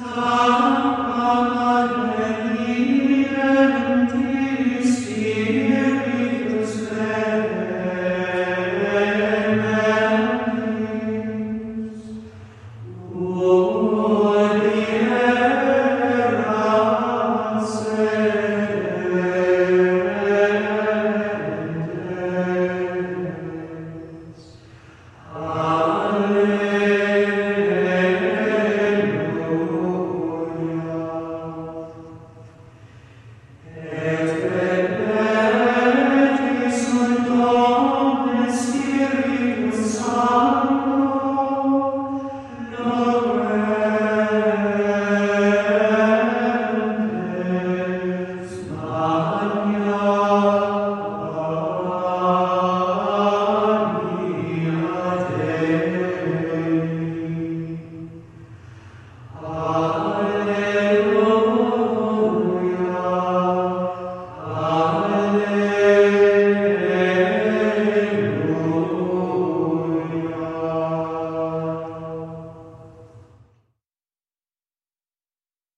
Amen.